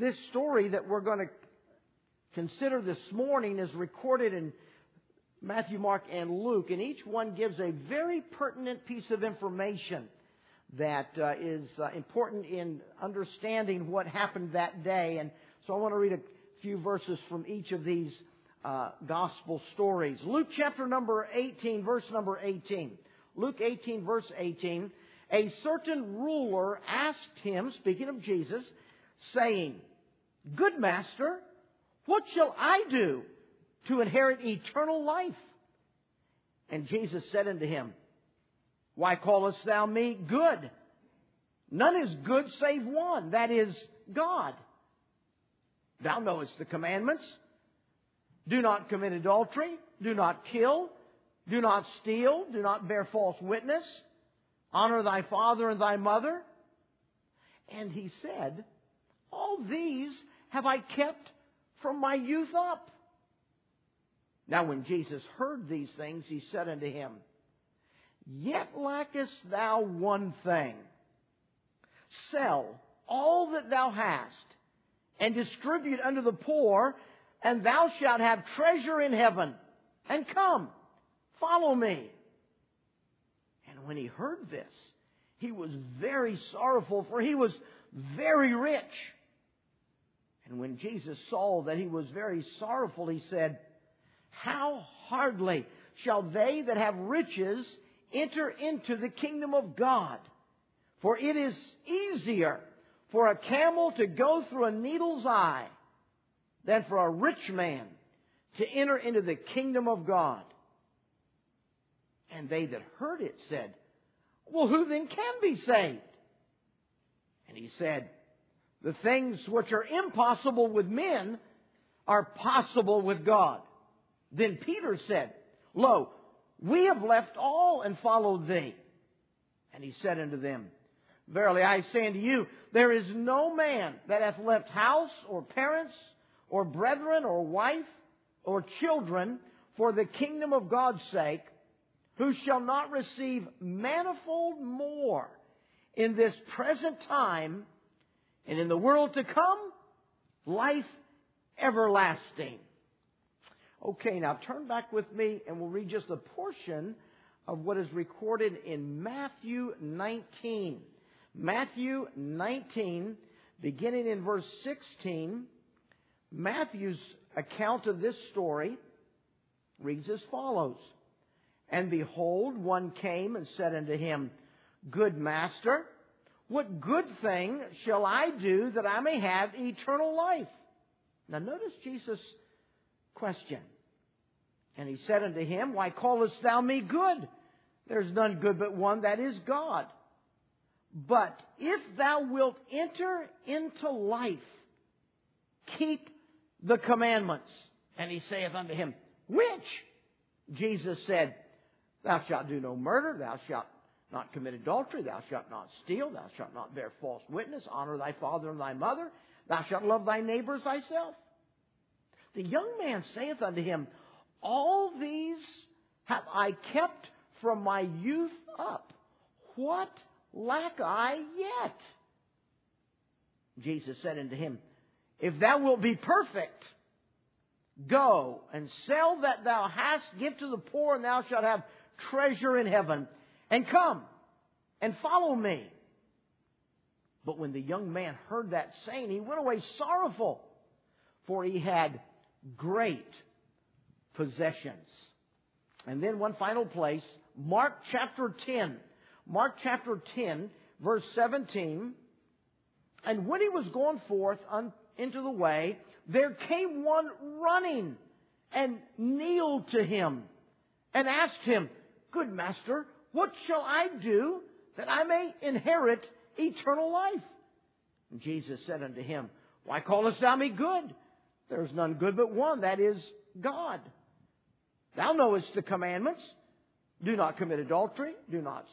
This story that we're going to consider this morning is recorded in Matthew, Mark, and Luke, and each one gives a very pertinent piece of information that uh, is uh, important in understanding what happened that day. And so I want to read a few verses from each of these uh, gospel stories. Luke chapter number 18, verse number 18. Luke 18, verse 18. A certain ruler asked him, speaking of Jesus, saying, Good master, what shall I do to inherit eternal life? And Jesus said unto him, Why callest thou me good? None is good save one, that is God. Thou knowest the commandments. Do not commit adultery. Do not kill. Do not steal. Do not bear false witness. Honor thy father and thy mother. And he said, All these have I kept from my youth up. Now when Jesus heard these things, he said unto him, Yet lackest thou one thing. Sell all that thou hast, and distribute unto the poor, and thou shalt have treasure in heaven. And come, follow me. And when he heard this, he was very sorrowful, for he was very rich. And when Jesus saw that he was very sorrowful, he said, How hardly shall they that have riches enter into the kingdom of God? For it is easier for a camel to go through a needle's eye than for a rich man to enter into the kingdom of God. And they that heard it said, Well, who then can be saved? And he said, The things which are impossible with men are possible with God. Then Peter said, Lo, we have left all and followed thee. And he said unto them, Verily I say unto you, there is no man that hath left house or parents or brethren or wife or children for the kingdom of God's sake, who shall not receive manifold more in this present time and in the world to come, life everlasting. Okay, now turn back with me and we'll read just a portion of what is recorded in Matthew 19. Matthew 19, beginning in verse 16, Matthew's account of this story reads as follows. And behold, one came and said unto him, Good master, what good thing shall I do that I may have eternal life? Now notice Jesus' question. And he said unto him, Why callest thou me good? There's none good but one, that is God. But if thou wilt enter into life, keep the commandments. And he saith unto him, Which? Jesus said, Thou shalt do no murder, thou shalt not commit adultery, thou shalt not steal, thou shalt not bear false witness, honor thy father and thy mother, thou shalt love thy neighbor as thyself. The young man saith unto him, All these have I kept from my youth up. What lack I yet? Jesus said unto him, If thou wilt be perfect, go and sell that thou hast, give to the poor, and thou shalt have treasure in heaven. And come and follow me. But when the young man heard that saying, he went away sorrowful, for he had great possessions. And then one final place, Mark chapter 10. Mark chapter 10, verse 17. And when he was going forth into the way, there came one running and kneeled to him and asked him, Good master, what shall I do that I may inherit eternal life? And Jesus said unto him, Why callest thou me good? There is none good but one, that is God. Thou knowest the commandments. Do not commit adultery. Do not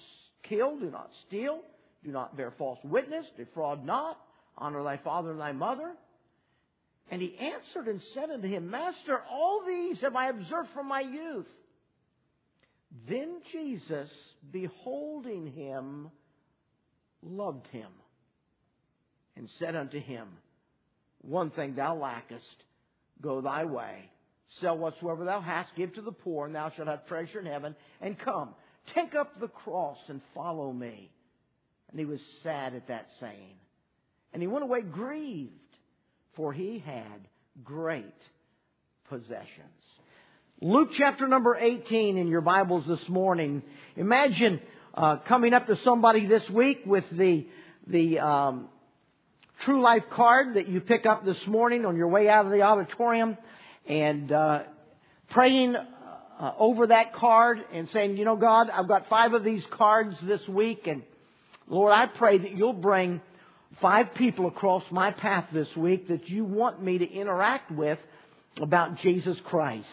kill, do not steal, do not bear false witness, defraud not, honor thy father and thy mother. And he answered and said unto him, Master, all these have I observed from my youth. Then Jesus, beholding him, loved him and said unto him, one thing thou lackest. Go thy way. Sell whatsoever thou hast, give to the poor, and thou shalt have treasure in heaven. And come, take up the cross and follow me. And he was sad at that saying. And he went away grieved, for he had great possessions. Luke chapter number 18 in your Bibles this morning. Imagine uh, coming up to somebody this week with the, the um, True Life card that you pick up this morning on your way out of the auditorium and uh, praying uh, over that card and saying, you know, God, I've got five of these cards this week, and Lord, I pray that you'll bring five people across my path this week that you want me to interact with about Jesus Christ.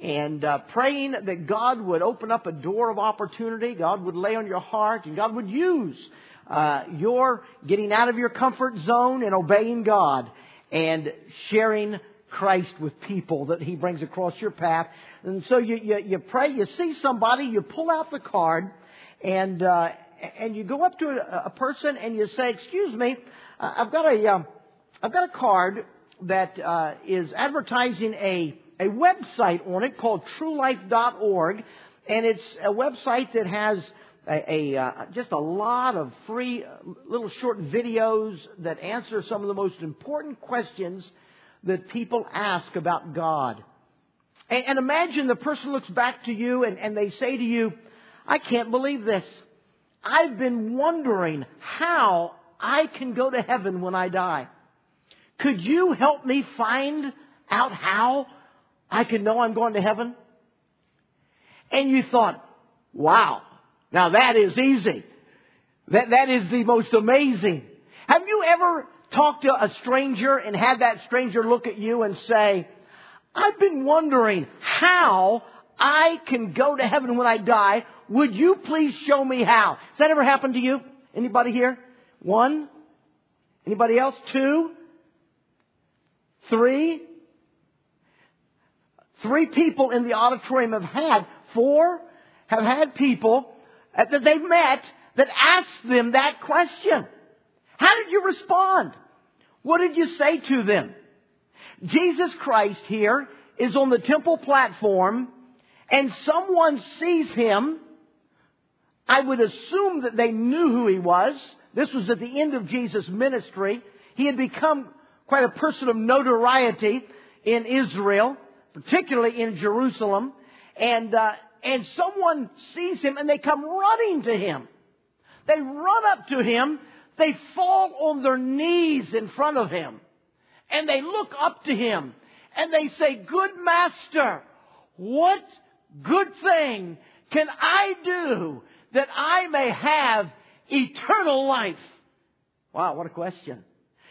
And uh, praying that God would open up a door of opportunity, God would lay on your heart, and God would use uh, your getting out of your comfort zone and obeying God and sharing Christ with people that He brings across your path. And so you, you, you pray, you see somebody, you pull out the card, and uh, and you go up to a, a person and you say, "Excuse me, uh, I've got a have uh, got a card that uh, is advertising a a website on it called TrueLife.org, and it's a website that has a, a uh, just a lot of free uh, little short videos that answer some of the most important questions that people ask about God. And, and imagine the person looks back to you and, and they say to you, I can't believe this. I've been wondering how I can go to heaven when I die. Could you help me find out how I can know I'm going to heaven? And you thought, wow, now that is easy. That, that is the most amazing. Have you ever talked to a stranger and had that stranger look at you and say, I've been wondering how I can go to heaven when I die. Would you please show me how? Has that ever happened to you? Anybody here? One? Anybody else? Two? Three? Three people in the auditorium have had, four have had people uh, that they've met that asked them that question. How did you respond? What did you say to them? Jesus Christ here is on the temple platform and someone sees him. I would assume that they knew who he was. This was at the end of Jesus' ministry. He had become quite a person of notoriety in Israel, particularly in Jerusalem. And, uh, and someone sees him and they come running to him. They run up to him, they fall on their knees in front of him, and they look up to him and they say, Good master, what good thing can I do that I may have eternal life? Wow, what a question.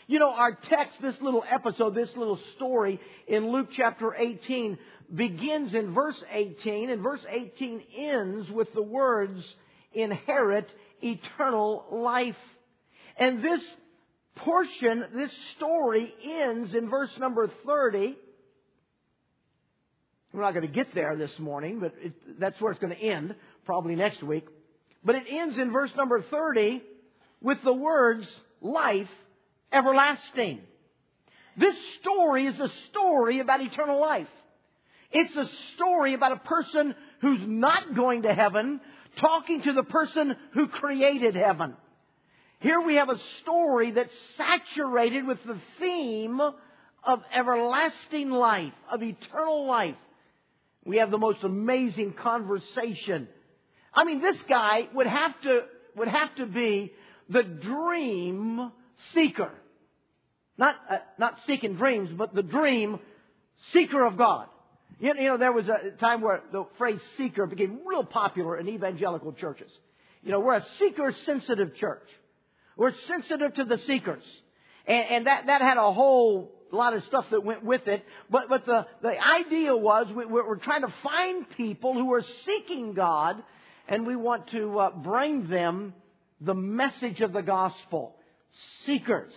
You know, our text, this little episode, this little story in Luke chapter 18 begins in verse 18, and verse 18 ends with the words, inherit eternal life. And this portion, this story ends in verse number 30. We're not going to get there this morning, but it, that's where it's going to end, probably next week. But it ends in verse number 30 with the words, life everlasting. This story is a story about eternal life. It's a story about a person who's not going to heaven talking to the person who created heaven. Here we have a story that's saturated with the theme of everlasting life, of eternal life. We have the most amazing conversation. I mean, this guy would have to, would have to be the dream seeker. Not, uh, not seeking dreams, but the dream seeker of God. You know, there was a time where the phrase seeker became real popular in evangelical churches. You know, we're a seeker sensitive church. We're sensitive to the seekers. And, and, that, that had a whole lot of stuff that went with it. But, but the, the idea was we, we're trying to find people who are seeking God and we want to uh, bring them the message of the gospel. Seekers.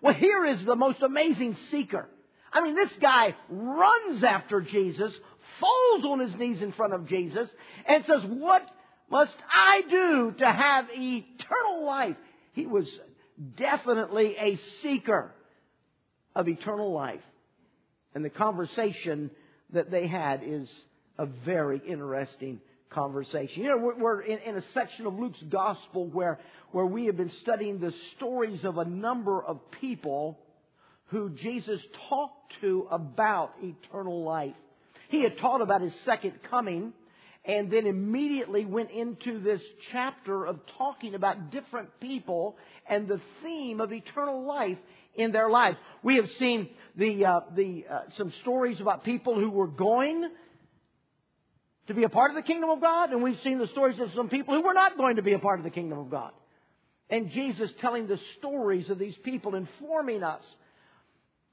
Well, here is the most amazing seeker. I mean, this guy runs after Jesus, falls on his knees in front of Jesus, and says, What must I do to have eternal life? He was definitely a seeker. of eternal life. And the conversation that they had is a very interesting conversation. You know, we're, in, a section of Luke's gospel where, where we have been studying the stories of a number of people who Jesus talked to about eternal life. He had taught about his second coming and then immediately went into this chapter of talking about different people and the theme of eternal life in their lives. We have seen the, uh, the, uh, some stories about people who were going to be a part of the kingdom of God, and we've seen the stories of some people who were not going to be a part of the kingdom of God. And Jesus telling the stories of these people, informing us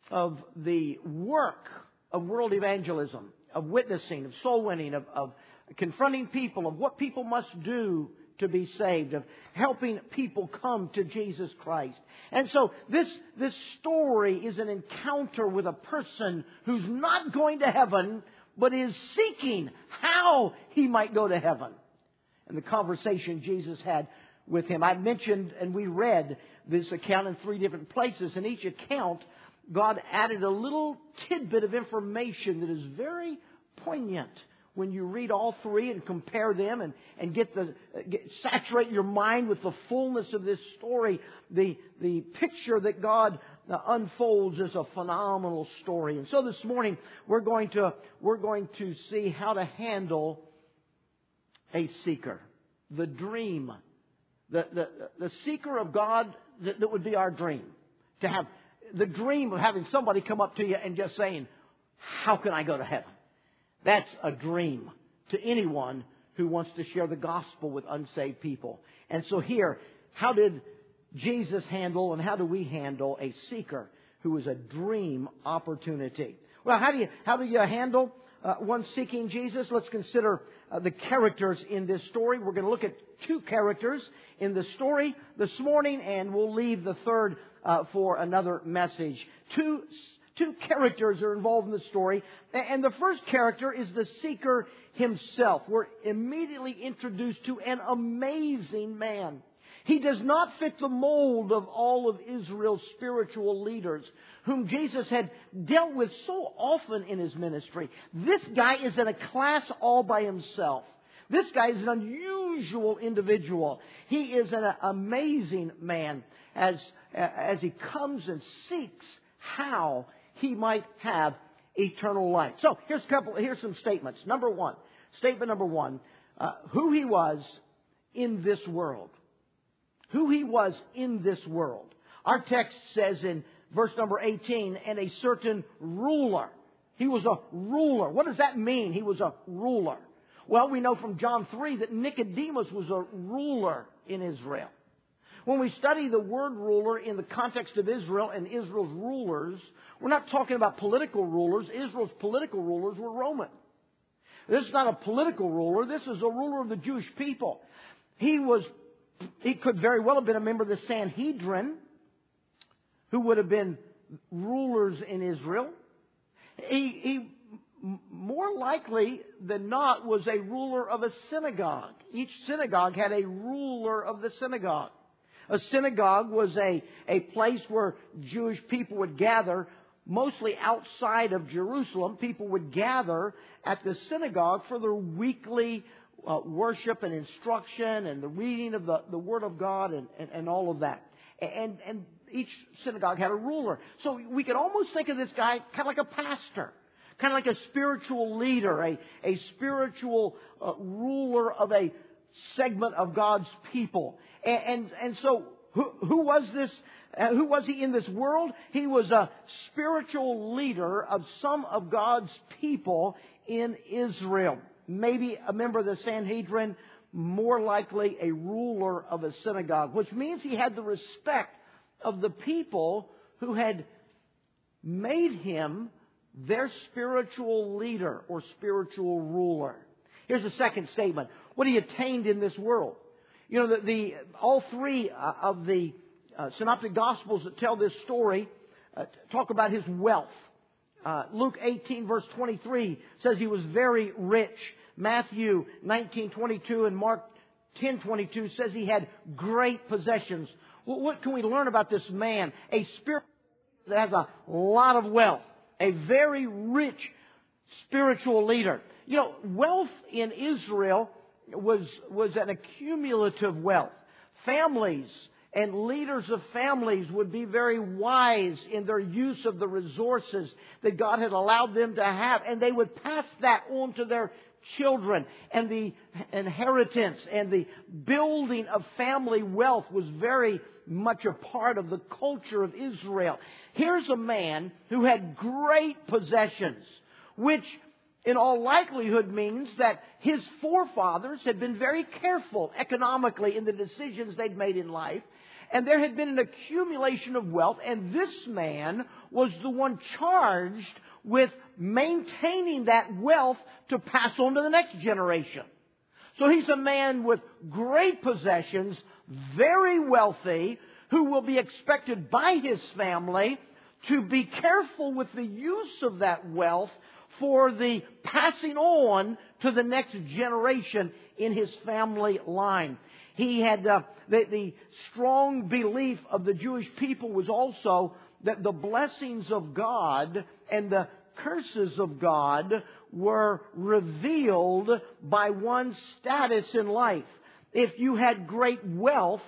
of the work of world evangelism, of witnessing, of soul winning, of, of confronting people, of what people must do to be saved, of helping people come to Jesus Christ. And so this, this story is an encounter with a person who's not going to heaven, but is seeking how he might go to heaven. And the conversation Jesus had with him. I mentioned and we read this account in three different places. In each account, God added a little tidbit of information that is very poignant when you read all three and compare them and, and get the get, saturate your mind with the fullness of this story, the the picture that God uh, unfolds is a phenomenal story. And so this morning we're going to we're going to see how to handle a seeker, the dream, the the, the seeker of God that, that would be our dream, to have the dream of having somebody come up to you and just saying, "How can I go to heaven?" That's a dream to anyone who wants to share the gospel with unsaved people. And so here, how did Jesus handle and how do we handle a seeker who is a dream opportunity? Well, how do you, how do you handle uh, one seeking Jesus? Let's consider uh, the characters in this story. We're going to look at two characters in the story this morning and we'll leave the third uh, for another message. Two two characters are involved in the story. And the first character is the seeker himself. We're immediately introduced to an amazing man. He does not fit the mold of all of Israel's spiritual leaders, whom Jesus had dealt with so often in his ministry. This guy is in a class all by himself. This guy is an unusual individual. He is an amazing man as, as he comes and seeks how he might have eternal life. So here's a couple, here's some statements. Number one, statement number one, uh, who he was in this world. Who he was in this world. Our text says in verse number 18, and a certain ruler. He was a ruler. What does that mean? He was a ruler. Well, we know from John 3 that Nicodemus was a ruler in Israel. When we study the word ruler in the context of Israel and Israel's rulers, we're not talking about political rulers. Israel's political rulers were Roman. This is not a political ruler. This is a ruler of the Jewish people. He was, he could very well have been a member of the Sanhedrin, who would have been rulers in Israel. He, he more likely than not was a ruler of a synagogue. Each synagogue had a ruler of the synagogue. A synagogue was a, a place where Jewish people would gather, mostly outside of Jerusalem. People would gather at the synagogue for their weekly uh, worship and instruction and the reading of the, the Word of God and, and, and all of that. And, and each synagogue had a ruler. So we could almost think of this guy kind of like a pastor kind of like a spiritual leader, a, a spiritual uh, ruler of a segment of God's people. And, and, and so, who, who was this? Uh, who was he in this world? He was a spiritual leader of some of God's people in Israel. Maybe a member of the Sanhedrin, more likely a ruler of a synagogue, which means he had the respect of the people who had made him their spiritual leader or spiritual ruler. Here's the second statement. What he attained in this world. You know, the, the all three uh, of the uh, synoptic gospels that tell this story uh, talk about his wealth. Uh, Luke 18 verse 23 says he was very rich. Matthew 19:22 and Mark 10:22 says he had great possessions. Well, what can we learn about this man? A spirit that has a lot of wealth, a very rich spiritual leader. You know, wealth in Israel was, was an accumulative wealth. Families and leaders of families would be very wise in their use of the resources that God had allowed them to have, and they would pass that on to their children. And the inheritance and the building of family wealth was very much a part of the culture of Israel. Here's a man who had great possessions, which in all likelihood means that his forefathers had been very careful economically in the decisions they'd made in life. And there had been an accumulation of wealth, and this man was the one charged with maintaining that wealth to pass on to the next generation. So he's a man with great possessions, very wealthy, who will be expected by his family to be careful with the use of that wealth for the passing on to the next generation in his family line. He had uh, the, the strong belief of the Jewish people was also that the blessings of God and the curses of God were revealed by one's status in life. If you had great wealth,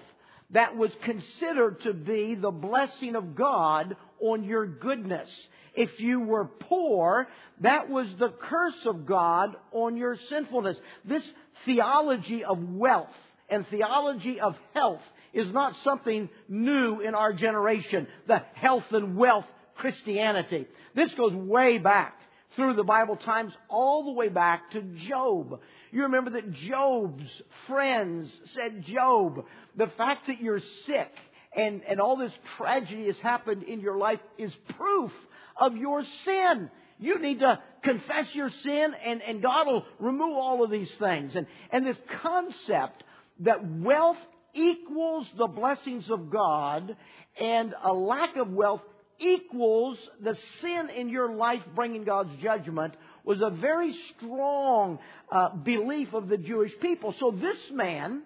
that was considered to be the blessing of God on your goodness. If you were poor, that was the curse of God on your sinfulness. This theology of wealth and theology of health is not something new in our generation. The health and wealth Christianity. This goes way back through the Bible times, all the way back to Job. You remember that Job's friends said, Job, the fact that you're sick and, and all this tragedy has happened in your life is proof of your sin. You need to confess your sin and, and God will remove all of these things. And, and this concept that wealth equals the blessings of God and a lack of wealth equals the sin in your life bringing God's judgment was a very strong uh, belief of the Jewish people. So this man,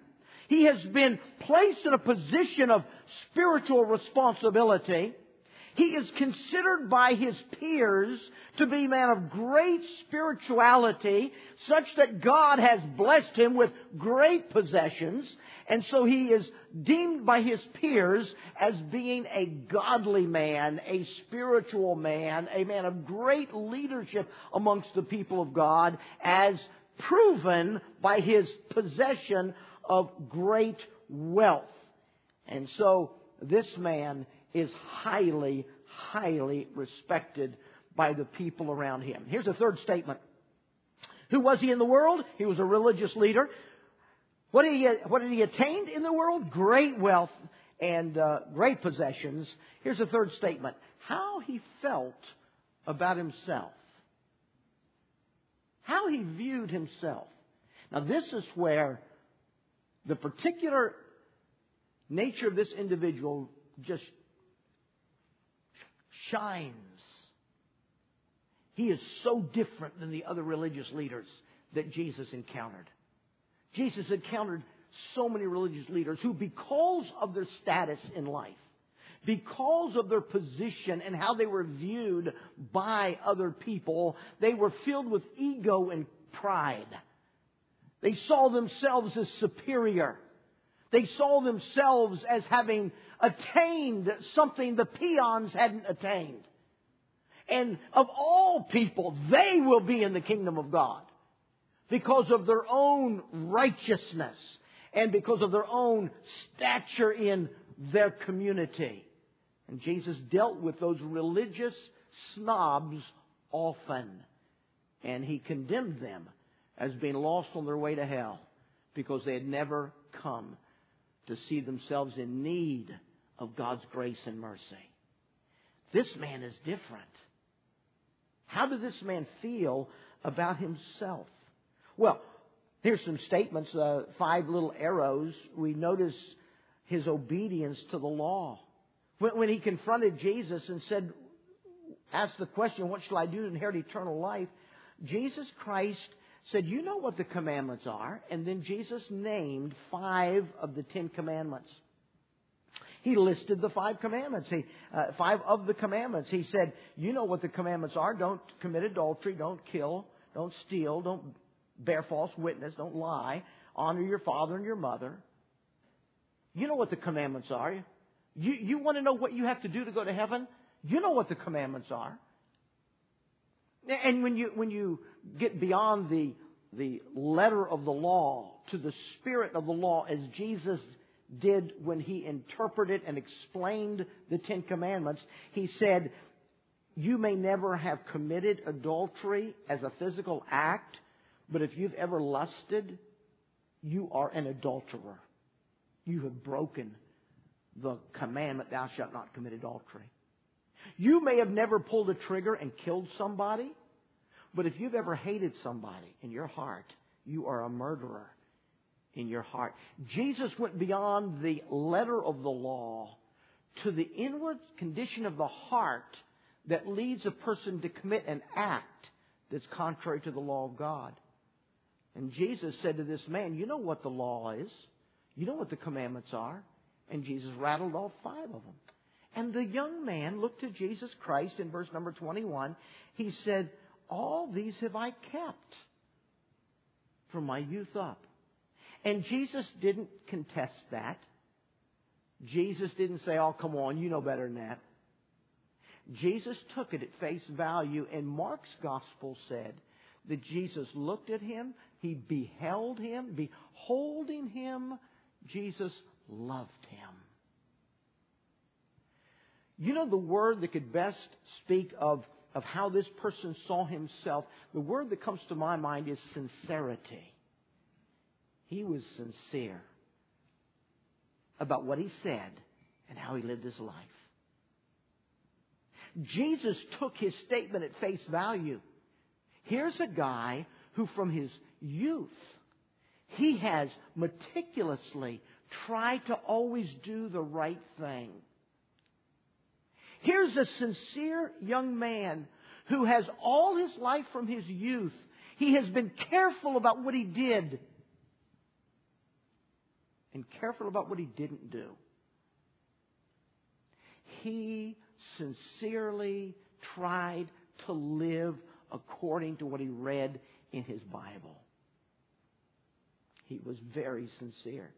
he has been placed in a position of spiritual responsibility. He is considered by his peers to be a man of great spirituality, such that God has blessed him with great possessions. And so he is deemed by his peers as being a godly man, a spiritual man, a man of great leadership amongst the people of God, as proven by his possession of great wealth. And so this man is highly, highly respected by the people around him. Here's a third statement. Who was he in the world? He was a religious leader. What did he, what did he attain in the world? Great wealth and uh, great possessions. Here's a third statement. How he felt about himself. How he viewed himself. Now this is where the particular nature of this individual just shines. He is so different than the other religious leaders that Jesus encountered. Jesus encountered so many religious leaders who, because of their status in life, because of their position and how they were viewed by other people, they were filled with ego and pride. They saw themselves as superior. They saw themselves as having attained something the peons hadn't attained. And of all people, they will be in the kingdom of God because of their own righteousness and because of their own stature in their community. And Jesus dealt with those religious snobs often. And he condemned them as being lost on their way to hell because they had never come to see themselves in need of God's grace and mercy. This man is different. How did this man feel about himself? Well, here's some statements, uh, five little arrows. We notice his obedience to the law. When, when he confronted Jesus and said, asked the question, what shall I do to inherit eternal life? Jesus Christ said, You know what the commandments are. And then Jesus named five of the Ten Commandments. He listed the five commandments. He, uh, five of the commandments. He said, you know what the commandments are. Don't commit adultery. Don't kill. Don't steal. Don't bear false witness. Don't lie. Honor your father and your mother. You know what the commandments are. You, you want to know what you have to do to go to heaven? You know what the commandments are. And when you, when you get beyond the, the letter of the law to the spirit of the law as Jesus did when he interpreted and explained the Ten Commandments. He said, You may never have committed adultery as a physical act, but if you've ever lusted, you are an adulterer. You have broken the commandment, Thou shalt not commit adultery. You may have never pulled a trigger and killed somebody, but if you've ever hated somebody in your heart, you are a murderer in your heart. Jesus went beyond the letter of the law to the inward condition of the heart that leads a person to commit an act that's contrary to the law of God. And Jesus said to this man, You know what the law is. You know what the commandments are. And Jesus rattled off five of them. And the young man looked to Jesus Christ in verse number 21. He said, All these have I kept from my youth up. And Jesus didn't contest that. Jesus didn't say, oh, come on, you know better than that. Jesus took it at face value, and Mark's gospel said that Jesus looked at him, he beheld him, beholding him, Jesus loved him. You know the word that could best speak of, of how this person saw himself? The word that comes to my mind is sincerity. He was sincere about what he said and how he lived his life. Jesus took his statement at face value. Here's a guy who, from his youth, he has meticulously tried to always do the right thing. Here's a sincere young man who has all his life from his youth. He has been careful about what he did and careful about what he didn't do. He sincerely tried to live according to what he read in his Bible. He was very sincere.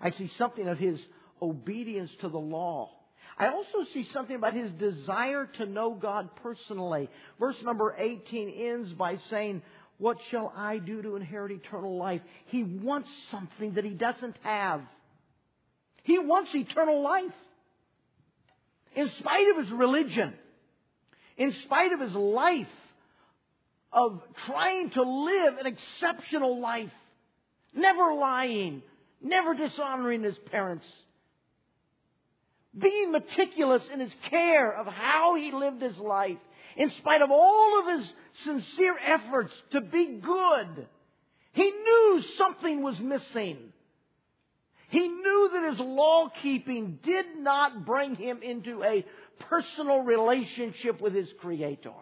I see something of his obedience to the law. I also see something about his desire to know God personally. Verse number 18 ends by saying, what shall I do to inherit eternal life? He wants something that he doesn't have. He wants eternal life. In spite of his religion, in spite of his life of trying to live an exceptional life, never lying, never dishonoring his parents, being meticulous in his care of how he lived his life, in spite of all of his sincere efforts to be good, he knew something was missing. He knew that his law keeping did not bring him into a personal relationship with his Creator.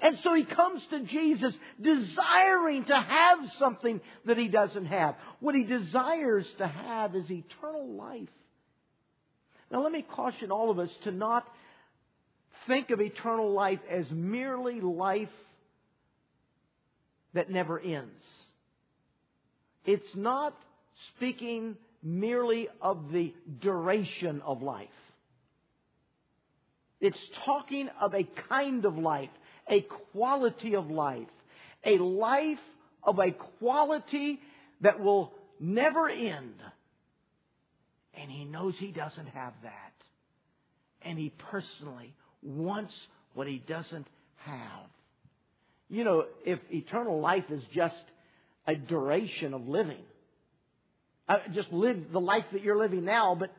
And so he comes to Jesus desiring to have something that he doesn't have. What he desires to have is eternal life. Now let me caution all of us to not think of eternal life as merely life that never ends. It's not speaking merely of the duration of life. It's talking of a kind of life, a quality of life, a life of a quality that will never end. And he knows he doesn't have that. And he personally wants what he doesn't have. You know, if eternal life is just a duration of living, uh, just live the life that you're living now, but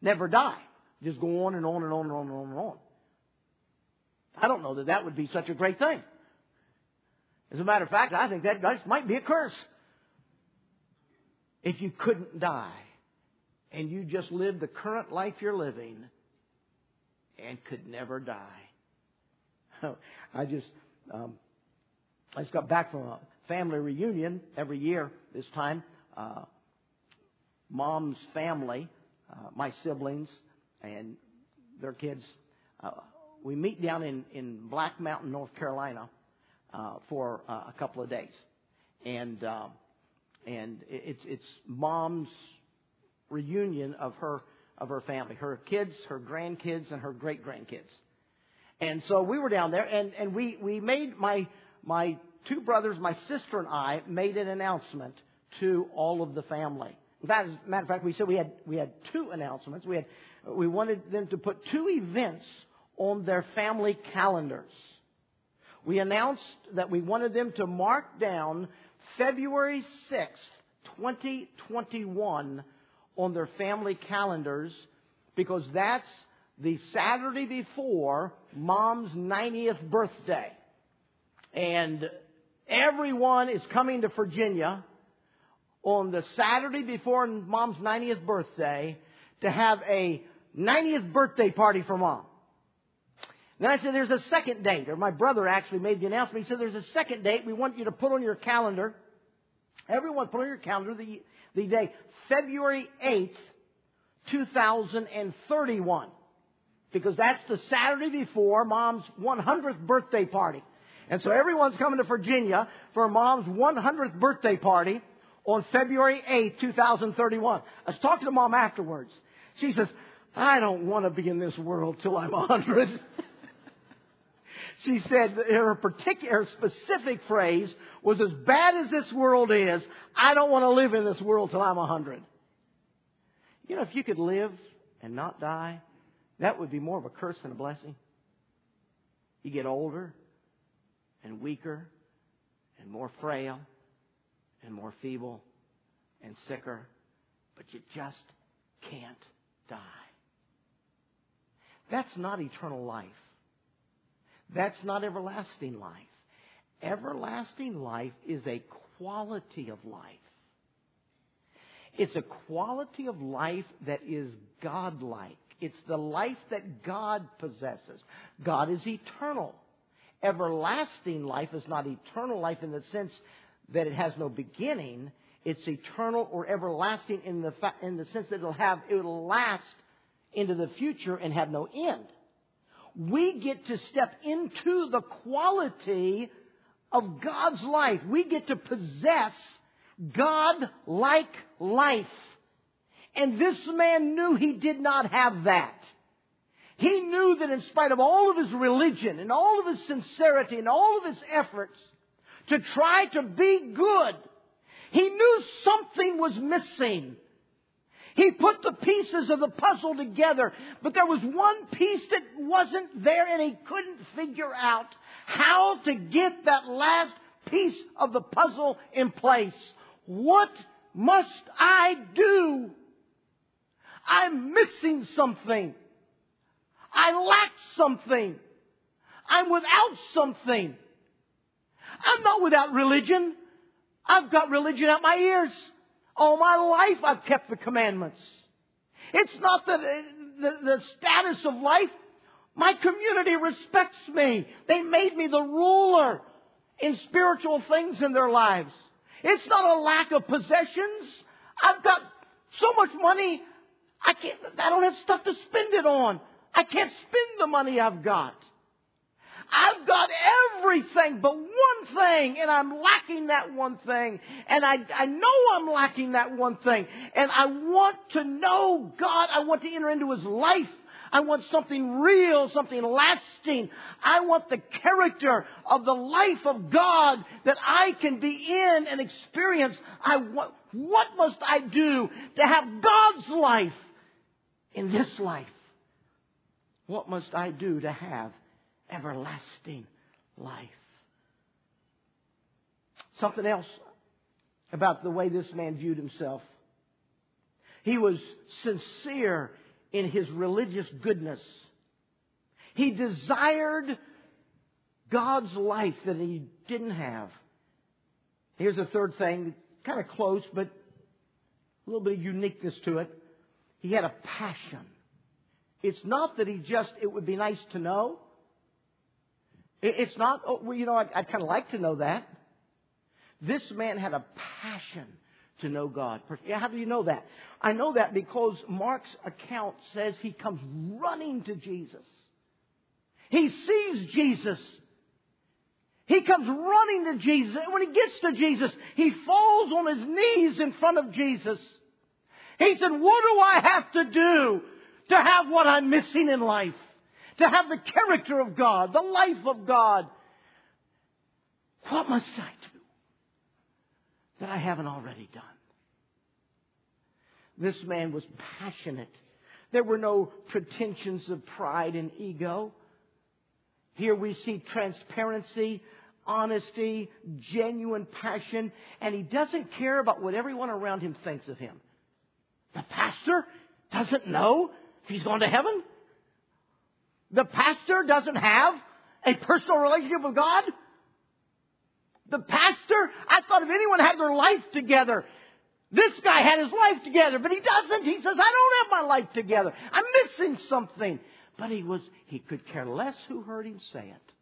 never die. Just go on and on and on and on and on and on. I don't know that that would be such a great thing. As a matter of fact, I think that might be a curse. If you couldn't die and you just lived the current life you're living and could never die. I just, um, I just got back from a family reunion every year this time. Uh, mom's family, uh, my siblings and their kids, uh, we meet down in, in Black Mountain, North Carolina, uh, for uh, a couple of days, and uh, and it's it's mom's reunion of her of her family, her kids, her grandkids, and her great grandkids. And so we were down there, and and we we made my my two brothers, my sister and I made an announcement to all of the family. In fact, as a matter of fact, we said we had we had two announcements. We had we wanted them to put two events on their family calendars. We announced that we wanted them to mark down February 6th, 2021 on their family calendars because that's the Saturday before mom's 90th birthday. And everyone is coming to Virginia on the Saturday before mom's 90th birthday to have a 90th birthday party for mom. Then I said, there's a second date, or my brother actually made the announcement. He said, there's a second date we want you to put on your calendar. Everyone put on your calendar the, the day, February 8th, 2031. Because that's the Saturday before mom's 100th birthday party. And so everyone's coming to Virginia for mom's 100th birthday party on February 8th, 2031. I was talking to mom afterwards. She says, I don't want to be in this world till I'm 100. she said her particular, her specific phrase was as bad as this world is, I don't want to live in this world till I'm 100. You know, if you could live and not die, that would be more of a curse than a blessing. You get older and weaker and more frail and more feeble and sicker, but you just can't die. That's not eternal life. That's not everlasting life. Everlasting life is a quality of life. It's a quality of life that is godlike. It's the life that God possesses. God is eternal. Everlasting life is not eternal life in the sense that it has no beginning. It's eternal or everlasting in the, fa- in the sense that it'll have, it'll last into the future and have no end. We get to step into the quality of God's life. We get to possess God-like life. And this man knew he did not have that. He knew that in spite of all of his religion and all of his sincerity and all of his efforts to try to be good, he knew something was missing. He put the pieces of the puzzle together, but there was one piece that wasn't there and he couldn't figure out how to get that last piece of the puzzle in place. What must I do? I'm missing something. I lack something. I'm without something. I'm not without religion. I've got religion at my ears. All my life I've kept the commandments. It's not the, the, the status of life. My community respects me. They made me the ruler in spiritual things in their lives. It's not a lack of possessions. I've got so much money, I can't, I don't have stuff to spend it on. I can't spend the money I've got. I've got everything but one thing and I'm lacking that one thing. And I, I know I'm lacking that one thing. And I want to know God. I want to enter into His life. I want something real, something lasting. I want the character of the life of God that I can be in and experience. I want, what must I do to have God's life in this life? What must I do to have everlasting life. Something else about the way this man viewed himself. He was sincere in his religious goodness. He desired God's life that he didn't have. Here's a third thing, kind of close, but a little bit of uniqueness to it. He had a passion. It's not that he just, it would be nice to know. It's not, oh, well, you know, I'd, I'd kind of like to know that. This man had a passion to know God. How do you know that? I know that because Mark's account says he comes running to Jesus. He sees Jesus. He comes running to Jesus. And when he gets to Jesus, he falls on his knees in front of Jesus. He said, what do I have to do to have what I'm missing in life? To have the character of God, the life of God. What must I do that I haven't already done? This man was passionate. There were no pretensions of pride and ego. Here we see transparency, honesty, genuine passion, and he doesn't care about what everyone around him thinks of him. The pastor doesn't know if he's going to heaven. The pastor doesn't have a personal relationship with God. The pastor, I thought if anyone had their life together, this guy had his life together, but he doesn't. He says, I don't have my life together. I'm missing something. But he was, he could care less who heard him say it.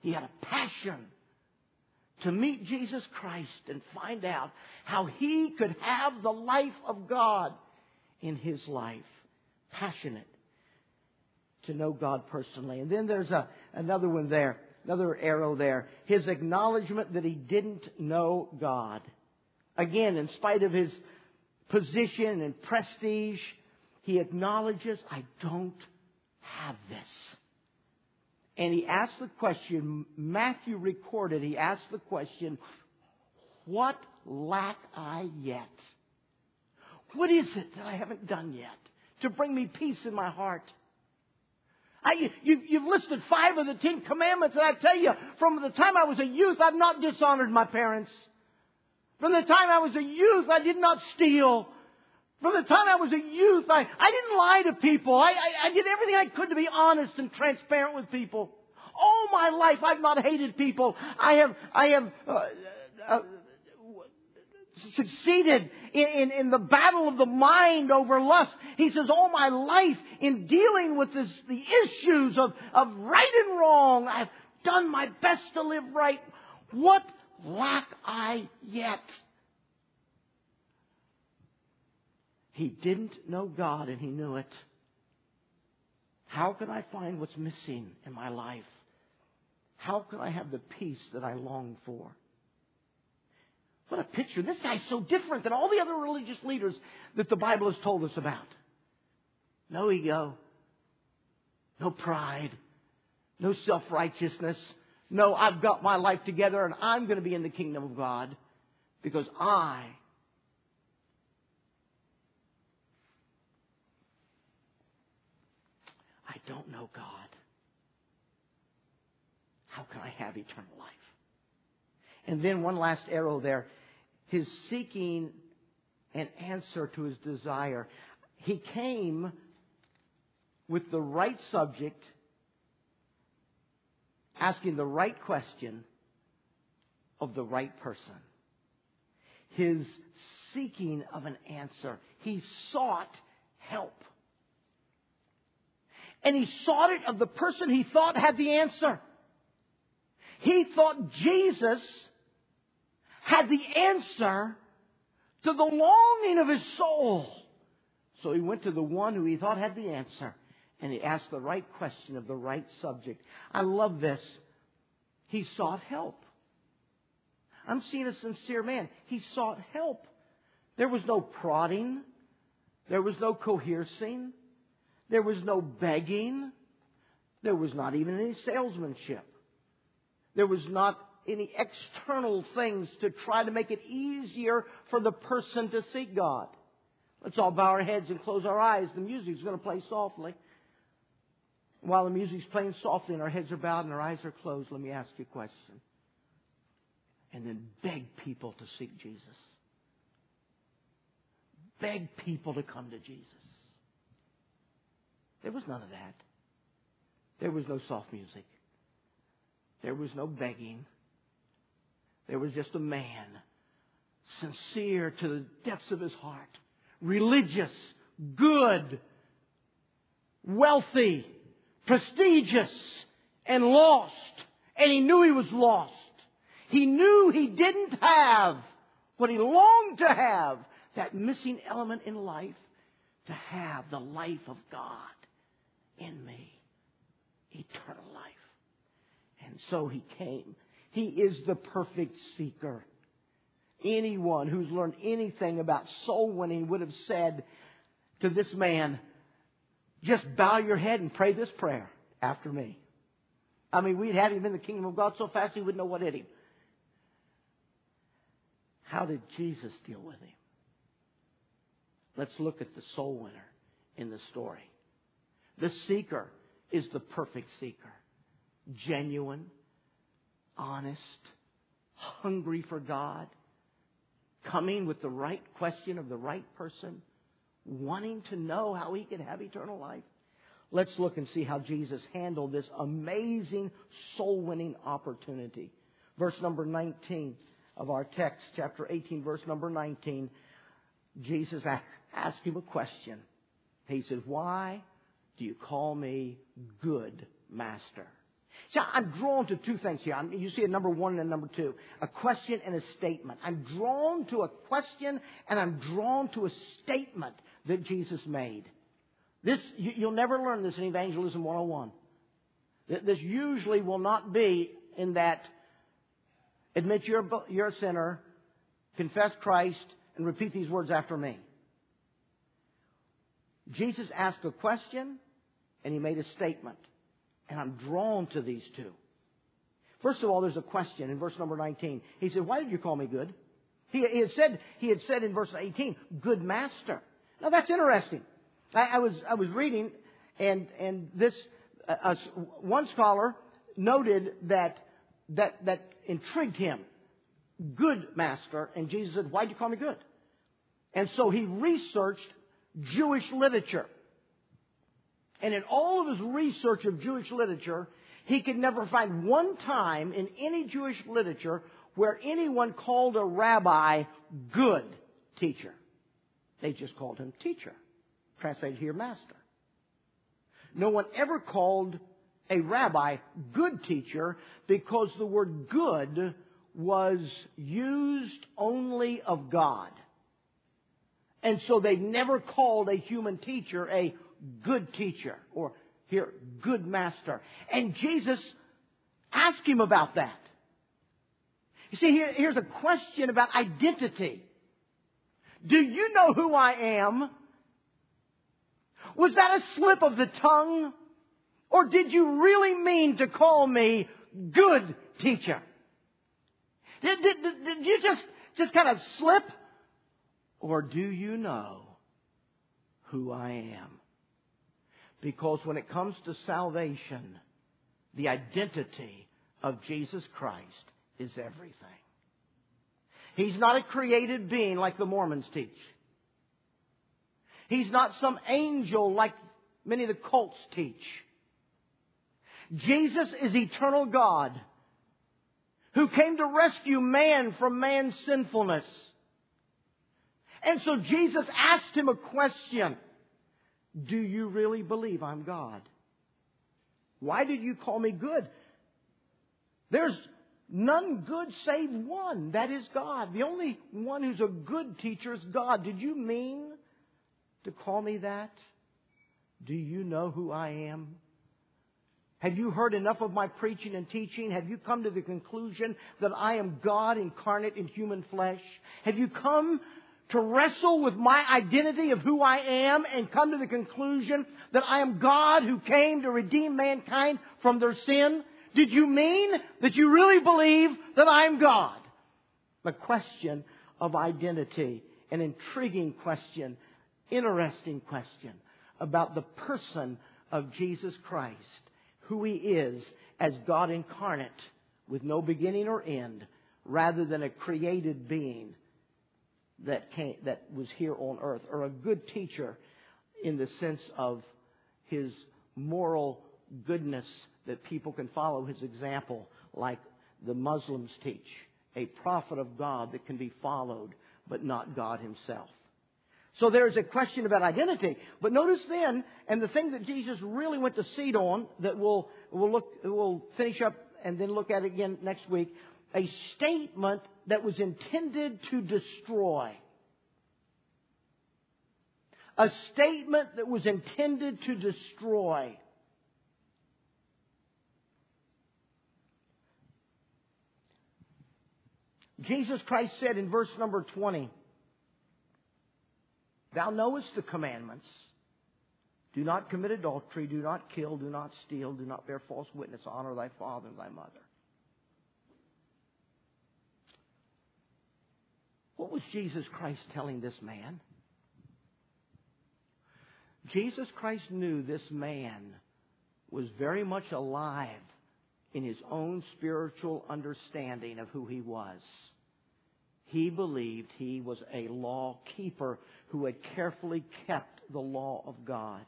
He had a passion to meet Jesus Christ and find out how he could have the life of God in his life. Passionate to know God personally. And then there's a, another one there, another arrow there. His acknowledgement that he didn't know God. Again, in spite of his position and prestige, he acknowledges, I don't have this. And he asked the question, Matthew recorded, he asked the question, What lack I yet? What is it that I haven't done yet to bring me peace in my heart? I, you, you've listed five of the Ten Commandments, and I tell you, from the time I was a youth, I've not dishonored my parents. From the time I was a youth, I did not steal. From the time I was a youth, I, I didn't lie to people. I, I, I did everything I could to be honest and transparent with people. All my life, I've not hated people. I have, I have uh, uh, succeeded in, in, in, the battle of the mind over lust. He says, all my life in dealing with this, the issues of, of right and wrong, I've done my best to live right. What lack I yet? He didn't know God and he knew it. How can I find what's missing in my life? How can I have the peace that I long for? What a picture. This guy's so different than all the other religious leaders that the Bible has told us about. No ego, no pride, no self righteousness, no, I've got my life together and I'm going to be in the kingdom of God because I I don't know God. How can I have eternal life? And then one last arrow there. His seeking an answer to his desire. He came with the right subject asking the right question of the right person. His seeking of an answer. He sought help. And he sought it of the person he thought had the answer. He thought Jesus had the answer to the longing of his soul. So he went to the one who he thought had the answer and he asked the right question of the right subject. I love this. He sought help. I'm seeing a sincere man. He sought help. There was no prodding. There was no coercing. There was no begging. There was not even any salesmanship. There was not any external things to try to make it easier for the person to seek God. Let's all bow our heads and close our eyes. The music's going to play softly. While the music's playing softly and our heads are bowed and our eyes are closed, let me ask you a question. And then beg people to seek Jesus. Beg people to come to Jesus. There was none of that. There was no soft music. There was no begging. There was just a man, sincere to the depths of his heart, religious, good, wealthy, prestigious and lost. And he knew he was lost. He knew he didn't have what he longed to have, that missing element in life, to have the life of God in me, eternal life. And so he came. He is the perfect seeker. Anyone who's learned anything about soul winning would have said to this man, just bow your head and pray this prayer after me. I mean, we'd had him in the kingdom of God so fast he wouldn't know what hit him. How did Jesus deal with him? Let's look at the soul winner in the story. The seeker is the perfect seeker. Genuine, honest, hungry for God, coming with the right question of the right person, wanting to know how he could have eternal life. Let's look and see how Jesus handled this amazing soul winning opportunity. Verse number 19 of our text, chapter 18, verse number 19, Jesus asked him a question. He said, Why do you call me good master? See, I'm drawn to two things here. You see a number one and a number two. A question and a statement. I'm drawn to a question and I'm drawn to a statement that Jesus made. This, you'll never learn this in Evangelism 101. This usually will not be in that admit you're, you're a sinner, confess Christ, and repeat these words after me. Jesus asked a question and he made a statement. And I'm drawn to these two. First of all, there's a question in verse number 19. He said, Why did you call me good? He, he had said, he had said in verse 18, good master. Now that's interesting. I, I was, I was reading and, and this, uh, uh, one scholar noted that, that, that intrigued him. Good master. And Jesus said, why'd you call me good? And so he researched Jewish literature. And in all of his research of Jewish literature, he could never find one time in any Jewish literature where anyone called a rabbi good teacher. They just called him teacher. Translated here, master. No one ever called a rabbi good teacher because the word good was used only of God. And so they never called a human teacher a good teacher or here, good master. And Jesus asked him about that. You see, here, here's a question about identity. Do you know who I am? Was that a slip of the tongue? Or did you really mean to call me good teacher? Did, did, did, you just, just kind of slip? Or do you know who I am? Because when it comes to salvation, the identity of Jesus Christ is everything. He's not a created being like the Mormons teach. He's not some angel like many of the cults teach. Jesus is eternal God who came to rescue man from man's sinfulness. And so Jesus asked him a question. Do you really believe I'm God? Why did you call me good? There's none good save one. That is God. The only one who's a good teacher is God. Did you mean to call me that? Do you know who I am? Have you heard enough of my preaching and teaching? Have you come to the conclusion that I am God incarnate in human flesh? Have you come to wrestle with my identity of who I am and come to the conclusion that I am God who came to redeem mankind from their sin? Did you mean that you really believe that I am God? The question of identity, an intriguing question, interesting question about the person of Jesus Christ, who he is as God incarnate with no beginning or end, rather than a created being that came, that was here on earth, or a good teacher in the sense of his moral goodness that people can follow his example, like the Muslims teach, a prophet of God that can be followed, but not God himself. So there's a question about identity. But notice then, and the thing that Jesus really went to seed on, that we'll, we'll look, we'll finish up and then look at again next week, a statement that was intended to destroy. A statement that was intended to destroy. Jesus Christ said in verse number 20, Thou knowest the commandments. Do not commit adultery, do not kill, do not steal, do not bear false witness, honor thy father and thy mother. What was Jesus Christ telling this man? Jesus Christ knew this man was very much alive in his own spiritual understanding of who he was. He believed he was a law keeper who had carefully kept the law of God.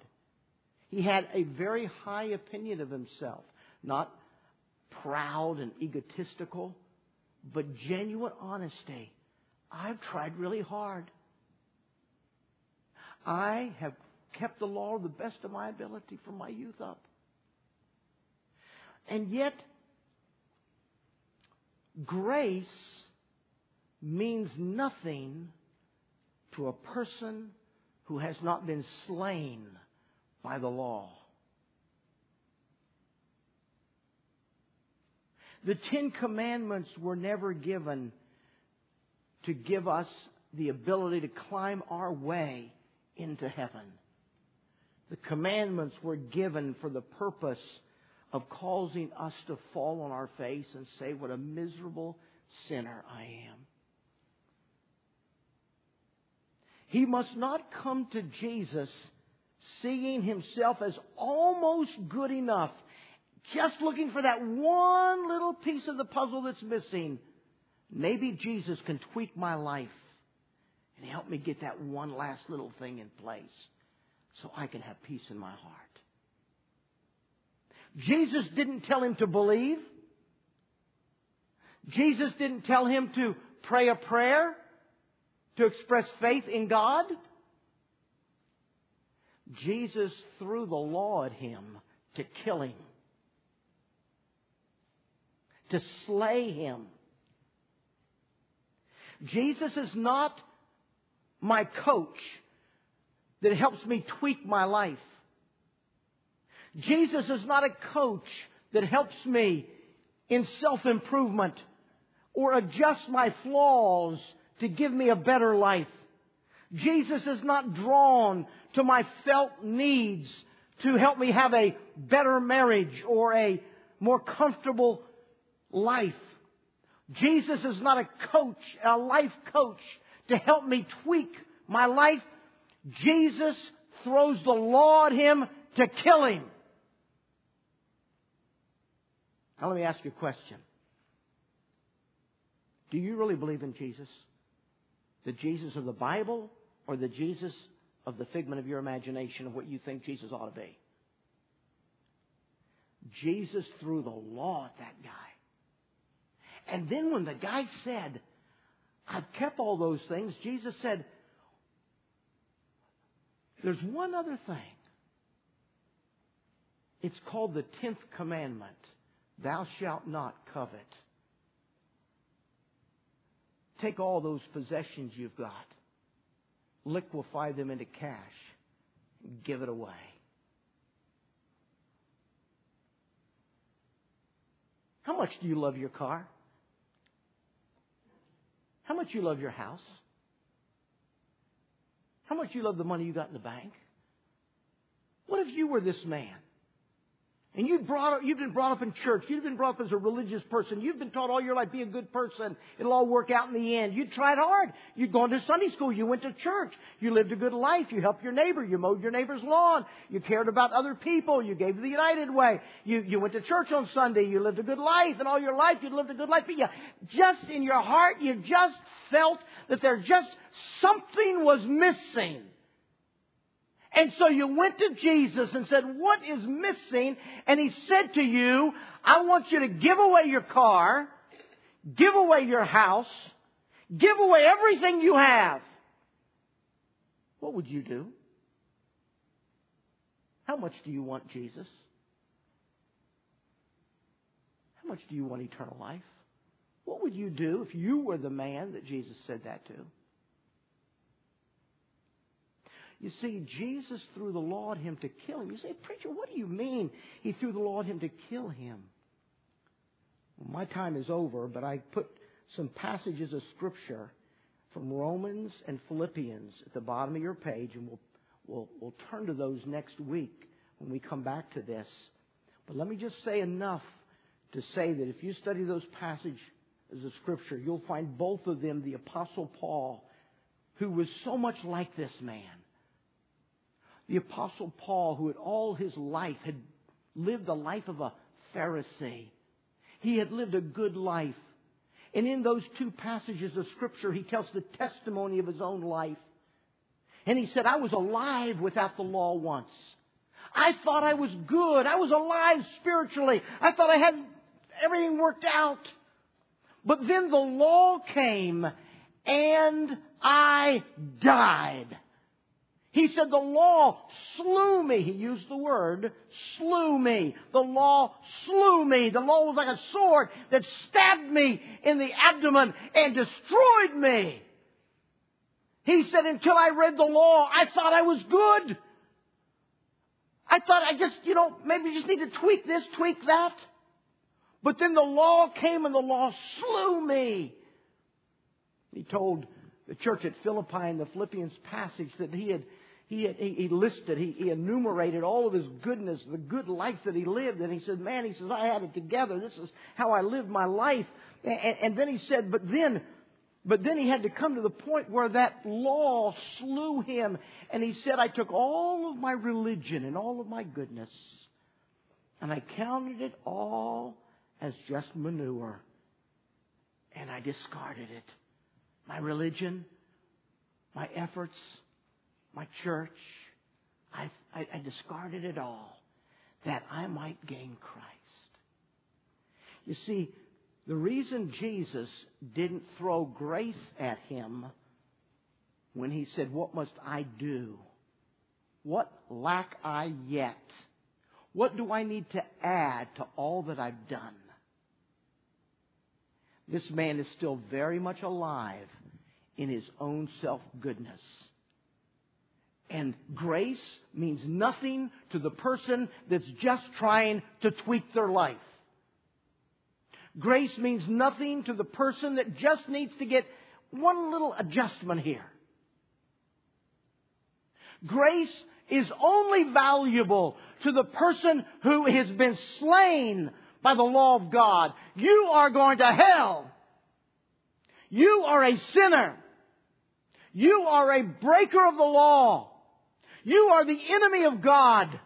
He had a very high opinion of himself, not proud and egotistical, but genuine honesty. I've tried really hard. I have kept the law to the best of my ability from my youth up. And yet, grace means nothing to a person who has not been slain by the law. The Ten Commandments were never given to give us the ability to climb our way into heaven. The commandments were given for the purpose of causing us to fall on our face and say, What a miserable sinner I am. He must not come to Jesus seeing himself as almost good enough, just looking for that one little piece of the puzzle that's missing. Maybe Jesus can tweak my life and help me get that one last little thing in place so I can have peace in my heart. Jesus didn't tell him to believe. Jesus didn't tell him to pray a prayer to express faith in God. Jesus threw the law at him to kill him, to slay him. Jesus is not my coach that helps me tweak my life. Jesus is not a coach that helps me in self improvement or adjust my flaws to give me a better life. Jesus is not drawn to my felt needs to help me have a better marriage or a more comfortable life. Jesus is not a coach, a life coach to help me tweak my life. Jesus throws the law at him to kill him. Now let me ask you a question. Do you really believe in Jesus? The Jesus of the Bible or the Jesus of the figment of your imagination of what you think Jesus ought to be? Jesus threw the law at that guy. And then when the guy said, I've kept all those things, Jesus said, There's one other thing. It's called the tenth commandment Thou shalt not covet. Take all those possessions you've got, liquefy them into cash, and give it away. How much do you love your car? How much you love your house? How much you love the money you got in the bank? What if you were this man? And you brought, you've been brought up in church. You've been brought up as a religious person. You've been taught all your life, be a good person. It'll all work out in the end. You tried hard. You'd gone to Sunday school. You went to church. You lived a good life. You helped your neighbor. You mowed your neighbor's lawn. You cared about other people. You gave the United Way. You, you went to church on Sunday. You lived a good life. And all your life, you'd lived a good life. But you, just in your heart, you just felt that there just something was missing. And so you went to Jesus and said, What is missing? And he said to you, I want you to give away your car, give away your house, give away everything you have. What would you do? How much do you want Jesus? How much do you want eternal life? What would you do if you were the man that Jesus said that to? You see, Jesus threw the law at him to kill him. You say, Preacher, what do you mean he threw the law at him to kill him? Well, my time is over, but I put some passages of Scripture from Romans and Philippians at the bottom of your page, and we'll, we'll, we'll turn to those next week when we come back to this. But let me just say enough to say that if you study those passages of Scripture, you'll find both of them the Apostle Paul, who was so much like this man the Apostle Paul, who had all his life had lived the life of a Pharisee. He had lived a good life. And in those two passages of Scripture, he tells the testimony of his own life. And he said, I was alive without the law once. I thought I was good. I was alive spiritually. I thought I had everything worked out. But then the law came and I died. He said, The law slew me. He used the word slew me. The law slew me. The law was like a sword that stabbed me in the abdomen and destroyed me. He said, Until I read the law, I thought I was good. I thought I just, you know, maybe just need to tweak this, tweak that. But then the law came and the law slew me. He told the church at Philippi in the Philippians passage that he had he, he, he listed, he, he enumerated all of his goodness, the good life that he lived. And he said, man, he says, I had it together. This is how I lived my life. And, and then he said, but then, but then he had to come to the point where that law slew him. And he said, I took all of my religion and all of my goodness and I counted it all as just manure. And I discarded it. My religion, my efforts, my church. I, I, discarded it all that I might gain Christ. You see, the reason Jesus didn't throw grace at him when he said, What must I do? What lack I yet? What do I need to add to all that I've done? This man is still very much alive in his own self goodness. And grace means nothing to the person that's just trying to tweak their life. Grace means nothing to the person that just needs to get one little adjustment here. Grace is only valuable to the person who has been slain by the law of God. You are going to hell. You are a sinner. You are a breaker of the law. You are the enemy of God.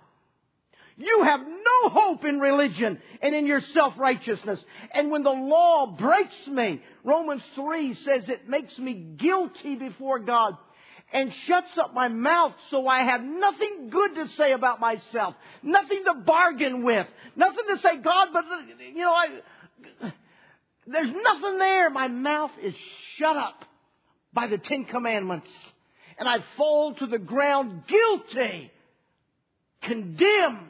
You have no hope in religion and in your self-righteousness. And when the law breaks me, Romans 3 says it makes me guilty before God and shuts up my mouth so I have nothing good to say about myself, nothing to bargain with, nothing to say, God, but, you know, I, there's nothing there. My mouth is shut up by the Ten Commandments and I fall to the ground guilty, condemned.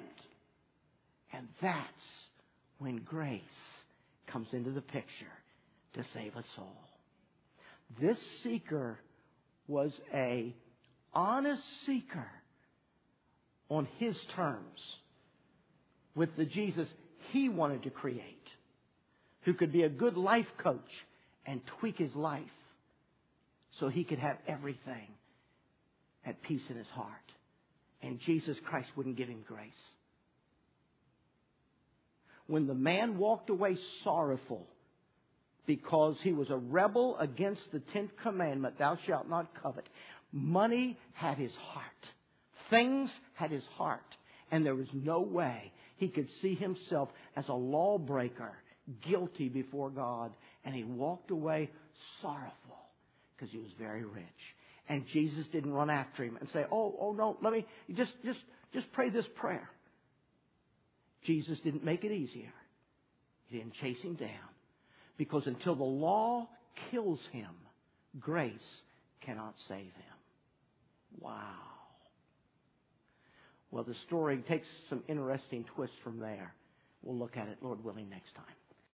And that's when grace comes into the picture to save us all. This seeker was a honest seeker on his terms with the Jesus he wanted to create, who could be a good life coach and tweak his life so he could have everything at peace in his heart. And Jesus Christ wouldn't give him grace. When the man walked away sorrowful because he was a rebel against the tenth commandment, thou shalt not covet, money had his heart. Things had his heart. And there was no way he could see himself as a lawbreaker, guilty before God. And he walked away sorrowful because he was very rich. And Jesus didn't run after him and say, Oh, oh no, let me just just just pray this prayer. Jesus didn't make it easier. He didn't chase him down. Because until the law kills him, grace cannot save him. Wow. Well, the story takes some interesting twists from there. We'll look at it, Lord willing, next time.